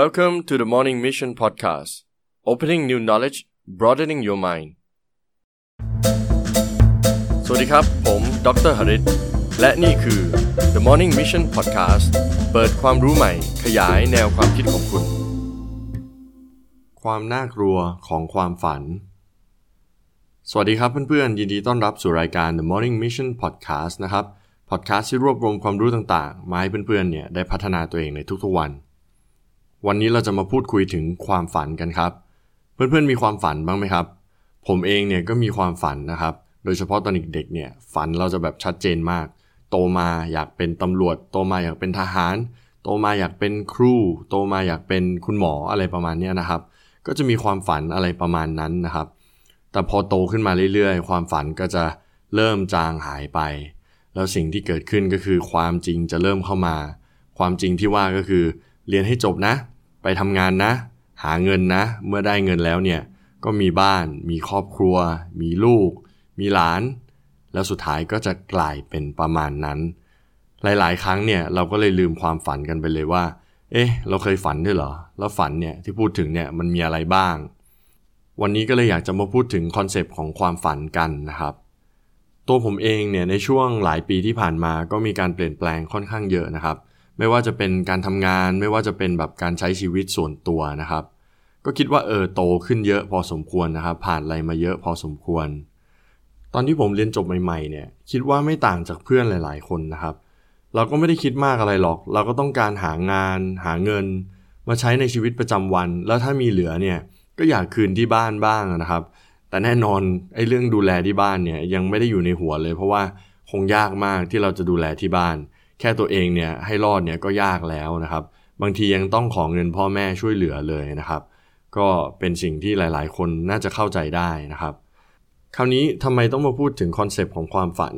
Welcome to the Morning Mission Podcast Opening new knowledge broadening your mind สวัสดีครับ ผมดรหริตและนี่คือ The Morning Mission Podcast เปิดความรู้ใหม่ ขยายแนวความคิดของคุณ ความน่ากลัวของความฝัน สวัสดีครับเพื่อนๆ ยินดีต้อนรับสู่รายการ The Morning Mission Podcast นะครับ พอดแคสต์ที่รวบรวมความรู้ต่างๆ มาให้เพื่อนๆ เนี่ยได้พัฒนาตัวเองในทุกๆวัน วันนี้เราจะมาพูดคุยถึงความฝันกันครับ เพื่อนๆมีความฝันบ้างไหมครับ ผมเองเนี่ยก็มีความฝันนะครับ โดยเฉพาะตอนเด็กๆเนี่ยฝันเราจะแบบชัดเจนมาก โตมาอยากเป็นตำรวจ โตมาอยากเป็นทหาร โตมาอยากเป็นครู โตมาอยากเป็นคุณหมออะไรประมาณนี้นะครับ ก็จะมีความฝันอะไรประมาณนั้นนะครับ แต่พอโตขึ้นมาเรื่อยๆ ความฝันก็จะเริ่มจางหายไป แล้วสิ่งที่เกิดขึ้นก็คือความจริงจะเริ่มเข้ามา ความจริงที่ว่าก็คือ เรียนให้จบนะ ไปทำงานนะ หาเงินนะ เมื่อได้เงินแล้วเนี่ย ก็มีบ้าน มีครอบครัว มีลูก มีหลาน แล้วสุดท้ายก็จะกลายเป็นประมาณนั้น หลายๆ ครั้งเนี่ยเราก็เลยลืมความฝันกันไปเลยว่า เอ๊ะ เราเคยฝันด้วยเหรอ แล้วฝันเนี่ยที่พูดถึงเนี่ยมันมีอะไรบ้าง วันนี้ก็เลยอยากจะมาพูดถึงคอนเซปต์ของความฝันกันนะครับตัวผมเองเนี่ยในช่วงหลายปีที่ผ่านมาก็มีการเปลี่ยนแปลงค่อนข้างเยอะนะครับ ไม่ว่าจะเป็นการทำงาน ไม่ว่าจะเป็นแบบการใช้ชีวิตส่วนตัวนะครับ ก็คิดว่าเออโตขึ้นเยอะพอสมควรนะครับ ผ่านอะไรมาเยอะพอสมควร ตอนที่ผมเรียนจบใหม่ๆเนี่ย คิดว่าไม่ต่างจากเพื่อนหลาย ๆ คนนะครับ เราก็ไม่ได้คิดมากอะไรหรอก เราก็ต้องการหางาน หาเงิน มาใช้ในชีวิตประจำวัน แล้วถ้ามีเหลือเนี่ยก็อยากคืนที่บ้านบ้างนะครับ แต่แน่นอนไอ้เรื่องดูแลที่บ้านเนี่ยยังไม่ได้อยู่ในหัวเลย เพราะว่าคงยากมากที่เราจะดูแลที่บ้าน แค่ตัวเองเนี่ยให้รอดเนี่ยก็ยากแล้วนะครับ บางทียังต้องขอเงินพ่อแม่ช่วยเหลือเลยนะครับ ก็เป็นสิ่งที่หลาย ๆ คนน่าจะเข้าใจได้นะครับ คราวนี้ทำไมต้องมาพูดถึง concept ของความฝัน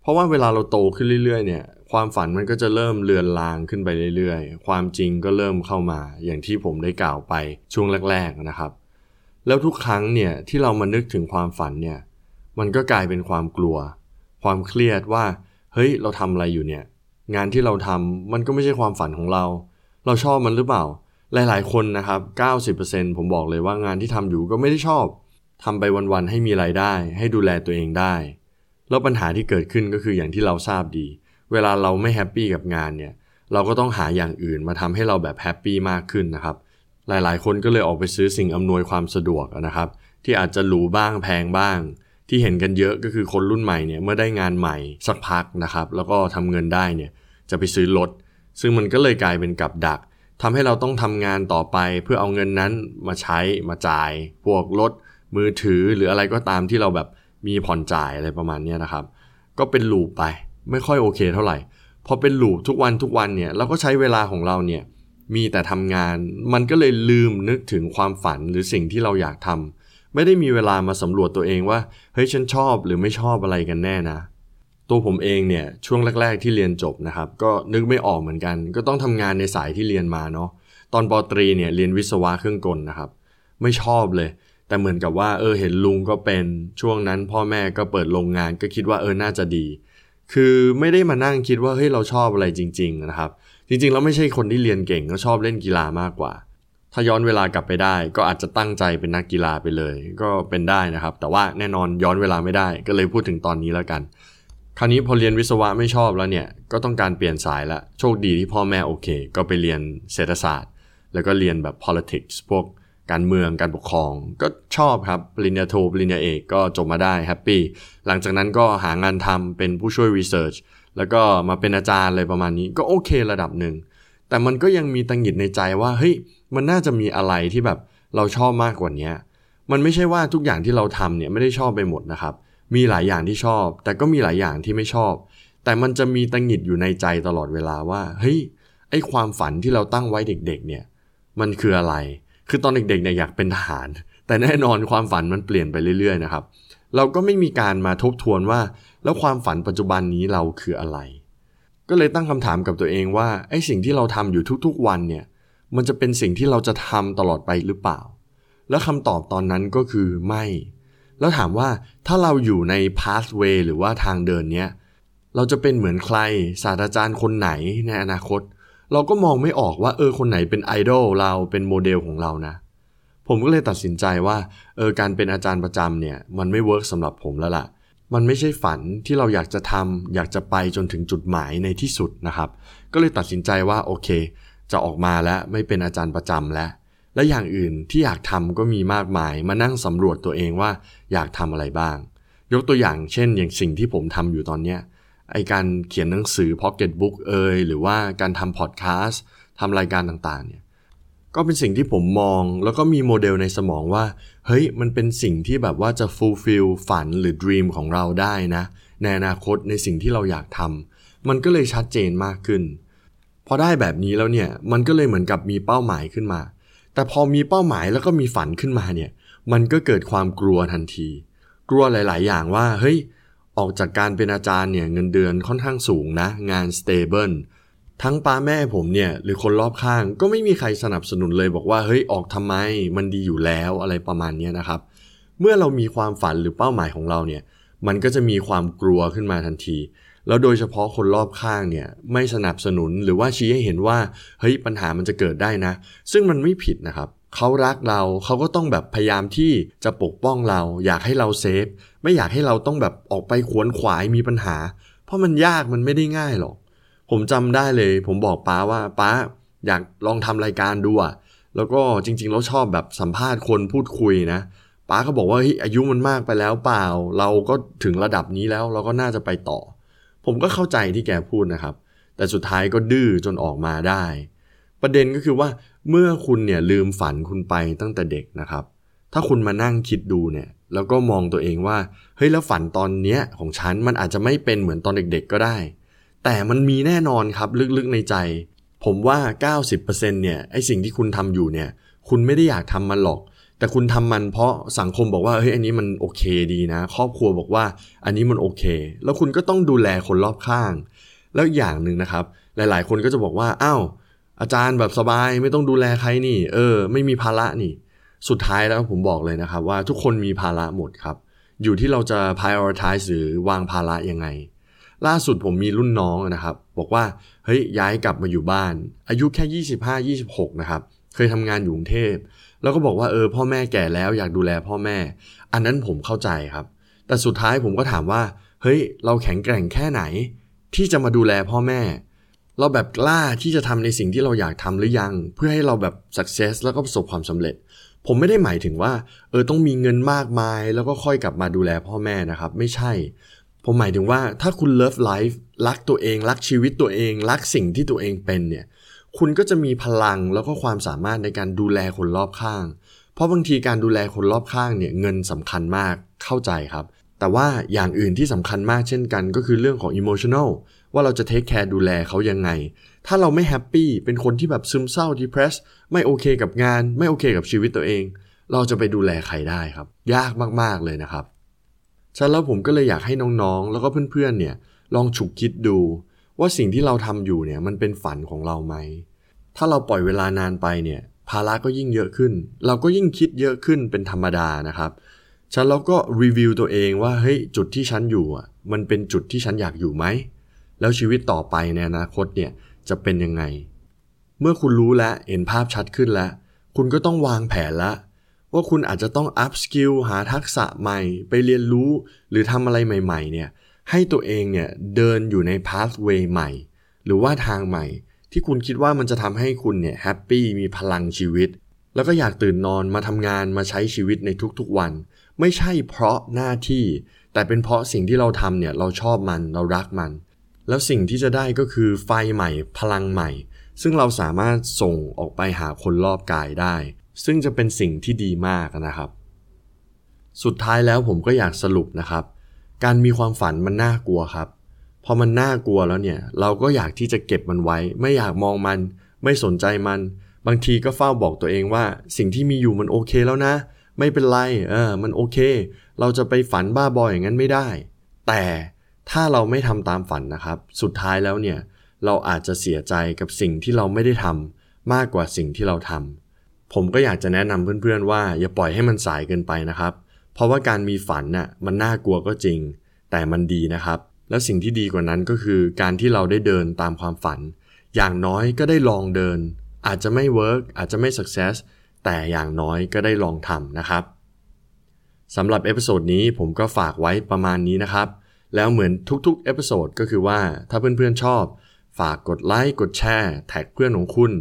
เพราะว่าเวลาเราโตขึ้นเรื่อย ๆ เนี่ย ความฝันมันก็จะเริ่มเลือนลางขึ้นไปเรื่อย ๆ ความจริงก็เริ่มเข้ามา อย่างที่ผมได้กล่าวไปช่วงแรก ๆ นะครับ แล้วทุกครั้งเนี่ยที่เรามานึกถึงความฝันเนี่ย มันก็กลายเป็นความกลัว ความเครียดว่า เฮ้ย เราทำอะไรอยู่เนี่ย งานที่เราทำมันก็ไม่ใช่ความฝันของเรา เราชอบมันหรือเปล่า หลาย ๆ คนนะครับ 90%ผมบอกเลยว่างานที่ทำอยู่ก็ไม่ได้ชอบทำไปวันๆให้มีรายได้ ให้ดูแลตัวเองได้ แล้วปัญหาที่เกิดขึ้นก็คืออย่างที่เราทราบดี เวลาเราไม่ happy กับงานเนี่ยเราก็ต้องหาอย่างอื่นมาทำให้เราแบบ happy มากขึ้นนะครับ หลายๆ คนก็เลยออกไปซื้อสิ่งอำนวยความสะดวกนะครับ ที่อาจจะหรูบ้างแพงบ้าง ที่เห็นกันเยอะก็คือคนรุ่นใหม่เนี่ยเมื่อได้งานใหม่สักพักนะครับแล้วก็ทำเงินได้เนี่ยจะไปซื้อรถซึ่งมันก็เลยกลายเป็นกับดักทำให้เราต้องทำงานต่อไปเพื่อเอาเงินนั้นมาใช้มาจ่าย พวกรถมือถือหรืออะไรก็ตามที่เราแบบมีผ่อนจ่ายอะไรประมาณนี้นะครับ ก็เป็นลูปไปไม่ค่อยโอเคเท่าไหร่พอเป็นลูปทุกวันทุกวันเนี่ยเราก็ใช้เวลาของเราเนี่ยมีแต่ทำงาน มันก็เลยลืมนึกถึงความฝันหรือสิ่งที่เราอยากทำ ไม่ได้มีเวลามาสำรวจตัวเองว่าเฮ้ยฉันชอบหรือไม่ชอบอะไรกันแน่นะ ตัวผมเองเนี่ยช่วงแรก ๆ ที่เรียนจบนะครับ ก็นึกไม่ออกเหมือนกัน ก็ต้องทำงานในสายที่เรียนมาเนาะตอนปตรีเนี่ยเรียนวิศวะเครื่องกลนะครับ ไม่ชอบเลย แต่เหมือนกับว่าเออเห็นลุงก็เป็นช่วงนั้นพ่อแม่ก็เปิดโรงงานก็คิดว่าเออน่าจะดี คือไม่ได้มานั่งคิดว่าเฮ้ยเราชอบอะไรจริง ๆ นะครับ จริงๆเราไม่ใช่คนที่เรียนเก่งก็ชอบเล่นกีฬามากกว่า ถ้าย้อนเวลากลับไปได้ ก็อาจจะตั้งใจเป็นนักกีฬาไปเลย ก็เป็นได้นะครับ แต่ว่าแน่นอนย้อนเวลาไม่ได้ ก็เลยพูดถึงตอนนี้แล้วกัน คราวนี้พอเรียนวิศวะไม่ชอบแล้วเนี่ย ก็ต้องการเปลี่ยนสายละโชคดีที่พ่อแม่โอเค ก็ไปเรียนเศรษฐศาสตร์ แล้วก็เรียนแบบ politics พวกการเมืองการปกครอง ก็ชอบครับปริญญาโทปริญญาเอกก็จบมาได้แฮปปี้หลังจากนั้นก็หางานทำเป็นผู้ช่วยรีเสิร์ชแล้วก็มาเป็นอาจารย์อะไรประมาณนี้ ก็โอเคระดับหนึ่ง แต่มันก็ยังมีตังหิดในใจว่าเฮ้ยมันน่าจะมีอะไรที่แบบเราชอบมากกว่านี้มันไม่ใช่ว่าทุกอย่างที่เราทำเนี่ยไม่ได้ชอบไปหมดนะครับ มีหลายอย่างที่ชอบ แต่ก็มีหลายอย่างที่ไม่ชอบ แต่มันจะมีตังหิดอยู่ในใจตลอดเวลาว่าเฮ้ยไอความฝันที่เราตั้งไว้เด็กๆ เนี่ย มันคืออะไร คือตอนเด็กๆเนี่ยอยากเป็นทหาร แต่แน่นอนความฝันมันเปลี่ยนไปเรื่อยๆนะครับ เราก็ไม่มีการมาทบทวนว่า แล้วความฝันปัจจุบันนี้เราคืออะไร ก็เลยตั้งคำถามกับตัวเองว่าไอ้สิ่งที่เราทำอยู่ทุกๆวันเนี่ยมันจะเป็นสิ่งที่เราจะทำตลอดไปหรือเปล่า แล้วคำตอบตอนนั้นก็คือไม่ แล้วถามว่าถ้าเราอยู่ใน pathway หรือว่าทางเดินเนี้ยเราจะเป็นเหมือนใครศาสตราจารย์คนไหนในอนาคต เราก็มองไม่ออกว่าเออคนไหนเป็นไอดอลเราเป็นโมเดลของเรานะ ผมก็เลยตัดสินใจว่าเออการเป็นอาจารย์ประจำเนี่ยมันไม่ work สำหรับผมแล้วล่ะ มันไม่ใช่ฝันที่เราอยากจะทำอยากจะไปจนถึงจุดหมายในที่สุดนะครับ ก็เลยตัดสินใจว่าโอเค จะออกมาแล้วไม่เป็นอาจารย์ประจำแล้ว และอย่างอื่นที่อยากทำก็มีมากมาย มานั่งสำรวจตัวเองว่าอยากทำอะไรบ้าง ยกตัวอย่างเช่น อย่างสิ่งที่ผมทำอยู่ตอนเนี้ยไอ้การเขียนหนังสือพ็อกเก็ตบุ๊กเอยหรือว่าการทำพอดแคสต์ทำรายการต่างๆเนี่ย ก็เป็นสิ่งที่ผมมอง แล้วก็มีโมเดลในสมองว่า เฮ้ยมันเป็นสิ่งที่แบบว่าจะ fulfill ฝันหรือ dream ของเราได้นะ ในอนาคตในสิ่งที่เราอยากทำมันก็เลยชัดเจนมากขึ้น พอได้แบบนี้แล้วเนี่ย มันก็เลยเหมือนกับมีเป้าหมายขึ้นมา แต่พอมีเป้าหมายแล้วก็มีฝันขึ้นมาเนี่ย มันก็เกิดความกลัวทันที กลัวหลาย ๆ อย่างว่า เฮ้ย ออกจากการเป็นอาจารย์เนี่ยเงินเดือนค่อนข้างสูงนะ งาน stable ทั้งป้าแม่ผมเนี่ยหรือคนรอบข้างก็ไม่มีใครสนับสนุนเลยบอกว่าเฮ้ยออกทำไมมันดีอยู่แล้วอะไรประมาณนี้นะครับ เมื่อเรามีความฝันหรือเป้าหมายของเราเนี่ยมันก็จะมีความกลัวขึ้นมาทันที แล้วโดยเฉพาะคนรอบข้างเนี่ยไม่สนับสนุนหรือว่าชี้ให้เห็นว่าเฮ้ยปัญหามันจะเกิดได้นะ ซึ่งมันไม่ผิดนะครับเขารักเราเขาก็ต้องแบบพยายามที่จะปกป้องเรา อยากให้เราเซฟไม่อยากให้เราต้องแบบออกไปขวนขวายมีปัญหา เพราะมันยากมันไม่ได้ง่ายหรอก ผมจำได้เลย ผมบอกป้าว่าป้าอยากลองทำรายการดูอะแล้วก็จริงๆเราชอบแบบสัมภาษณ์คนพูดคุยนะป้าก็บอกว่าเฮ้ยอายุมันมากไปแล้วเปล่า เราก็ถึงระดับนี้แล้วเราก็น่าจะไปต่อ ผมก็เข้าใจที่แกพูดนะครับ แต่สุดท้ายก็ดื้อจนออกมาได้ ประเด็นก็คือว่าเมื่อคุณเนี่ยลืมฝันคุณไปตั้งแต่เด็กนะครับ ถ้าคุณมานั่งคิดดูเนี่ย แล้วก็มองตัวเองว่าเฮ้ยแล้วฝันตอนเนี้ยของฉันมันอาจจะไม่เป็นเหมือนตอนเด็ก ๆ ก็ได้ แต่มันมีแน่นอนครับลึกๆในใจ ผมว่า 90%เนี่ยไอสิ่งที่คุณทำอยู่เนี่ย คุณไม่ได้อยากทำมันหรอก แต่คุณทำมันเพราะสังคมบอกว่าเฮ้ยอันนี้มันโอเคดีนะ ครอบครัวบอกว่าอันนี้มันโอเค แล้วคุณก็ต้องดูแลคนรอบข้าง แล้วอย่างหนึ่งนะครับ หลายๆ คนก็จะบอกว่าอ้าวอาจารย์แบบสบายไม่ต้องดูแลใครนี่ เออ ไม่มีภาระนี่ สุดท้ายแล้วผมบอกเลยนะครับ ว่าทุกคนมีภาระหมดครับ อยู่ที่เราจะ prioritize หรือวางภาระยังไง ล่าสุดผมมีรุ่นน้องนะครับ บอกว่าเฮ้ยย้ายกลับมาอยู่บ้าน อายุแค่ 25 26 นะครับ เคยทำงานอยู่กรุงเทพ แล้วก็บอกว่าเออพ่อแม่แก่แล้วอยากดูแลพ่อแม่ อันนั้นผมเข้าใจครับ แต่สุดท้ายผมก็ถามว่า เฮ้ย เราแข็งแกร่งแค่ไหน ที่จะมาดูแลพ่อแม่ เราแบบกล้าที่จะทำในสิ่งที่เราอยากทำหรือยัง เพื่อให้เราแบบ success แล้วก็ประสบความสำเร็จผมไม่ได้หมายถึงว่า เออต้องมีเงินมากมาย แล้วก็ค่อยกลับมาดูแลพ่อแม่นะครับ ไม่ใช่ ผมหมายถึงว่าถ้าคุณ love life รักตัวเอง รักชีวิตตัวเอง รักสิ่งที่ตัวเองเป็นเนี่ยคุณก็จะมีพลังแล้วก็ความสามารถในการดูแลคนรอบข้าง เพราะบางทีการดูแลคนรอบข้างเนี่ยเงินสำคัญมากเข้าใจครับ แต่ว่าอย่างอื่นที่สำคัญมากเช่นกัน ก็คือเรื่องของ emotional ว่าเราจะ take care ดูแลเขายังไง ถ้าเราไม่ happy เป็นคนที่แบบซึมเศร้า depress ไม่โอเคกับงาน ไม่โอเคกับชีวิตตัวเอง เราจะไปดูแลใครได้ครับ ยากมากๆเลยนะครับ ฉะนั้นแล้วผมก็เลยอยากให้น้องๆ แล้วก็เพื่อนๆ เนี่ยลองฉุกคิดดู ว่าสิ่งที่เราทำอยู่เนี่ยมันเป็นฝันของเราไหม ถ้าเราปล่อยเวลานานไปเนี่ยภาระก็ยิ่งเยอะขึ้น เราก็ยิ่งคิดเยอะขึ้นเป็นธรรมดานะครับฉันเราก็รีวิวตัวเองว่าเฮ้ยจุดที่ฉันอยู่อะมันเป็นจุดที่ฉันอยากอยู่ไหม แล้วชีวิตต่อไปในอนาคตเนี่ยจะเป็นยังไง เมื่อคุณรู้แล้วเห็นภาพชัดขึ้นแล้ว คุณก็ต้องวางแผนละ ว่าคุณอาจจะต้อง upskill หาทักษะใหม่ ไปเรียนรู้หรือทำอะไรใหม่ๆเนี่ยให้ตัวเองเนี่ยเดินอยู่ใน pathway ใหม่ หรือว่าทางใหม่ ที่คุณคิดว่ามันจะทำให้คุณเนี่ย happy มีพลังชีวิต แล้วก็อยากตื่นนอนมาทำงานมาใช้ชีวิตในทุกๆวัน ไม่ใช่เพราะหน้าที่ แต่เป็นเพราะสิ่งที่เราทำเนี่ยเราชอบมันเรารักมัน แล้วสิ่งที่จะได้ก็คือไฟใหม่ พลังใหม่ ซึ่งเราสามารถส่งออกไปหาคนรอบกายได้ ซึ่งจะเป็นสิ่งที่ดีมากนะครับ สุดท้ายแล้วผมก็อยากสรุปนะครับ การมีความฝันมันน่ากลัวครับ พอมันน่ากลัวแล้วเนี่ย เราก็อยากที่จะเก็บมันไว้ ไม่อยากมองมัน ไม่สนใจมัน บางทีก็เฝ้าบอกตัวเองว่า สิ่งที่มีอยู่มันโอเคแล้วนะ ไม่เป็นไร เออ มันโอเค เราจะไปฝันบ้าบออย่างนั้นไม่ได้ แต่ถ้าเราไม่ทำตามฝันนะครับ สุดท้ายแล้วเนี่ย เราอาจจะเสียใจกับสิ่งที่เราไม่ได้ทำมากกว่าสิ่งที่เราทำ ผมก็อยากจะแนะนำเพื่อนๆว่า อย่าปล่อยให้มันสายเกินไปนะครับ เพราะว่าการมีฝันน่ะมันน่ากลัวก็จริง แต่มันดีนะครับ แล้วสิ่งที่ดีกว่านั้นก็คือการที่เราได้เดินตามความฝัน อย่างน้อยก็ได้ลองเดิน อาจจะไม่ work อาจจะไม่ success แต่อย่างน้อยก็ได้ลองทำนะครับสำหรับ episode นี้ผมก็ฝากไว้ประมาณนี้นะครับ แล้วเหมือนทุกๆ episode ก็คือว่าถ้าเพื่อนๆชอบ ฝากกดไลค์กดแชร์ แท็กเพื่อนของคุณ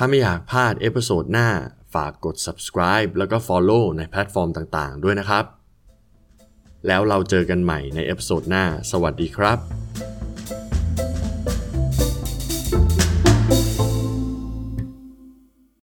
ถ้าไม่อยากพลาด episode หน้า ฝากกด subscribe แล้วก็ follow ในแพลตฟอร์มต่างๆ ด้วยนะครับ แล้วเราเจอกันใหม่ใน episode หน้า สวัสดีครับ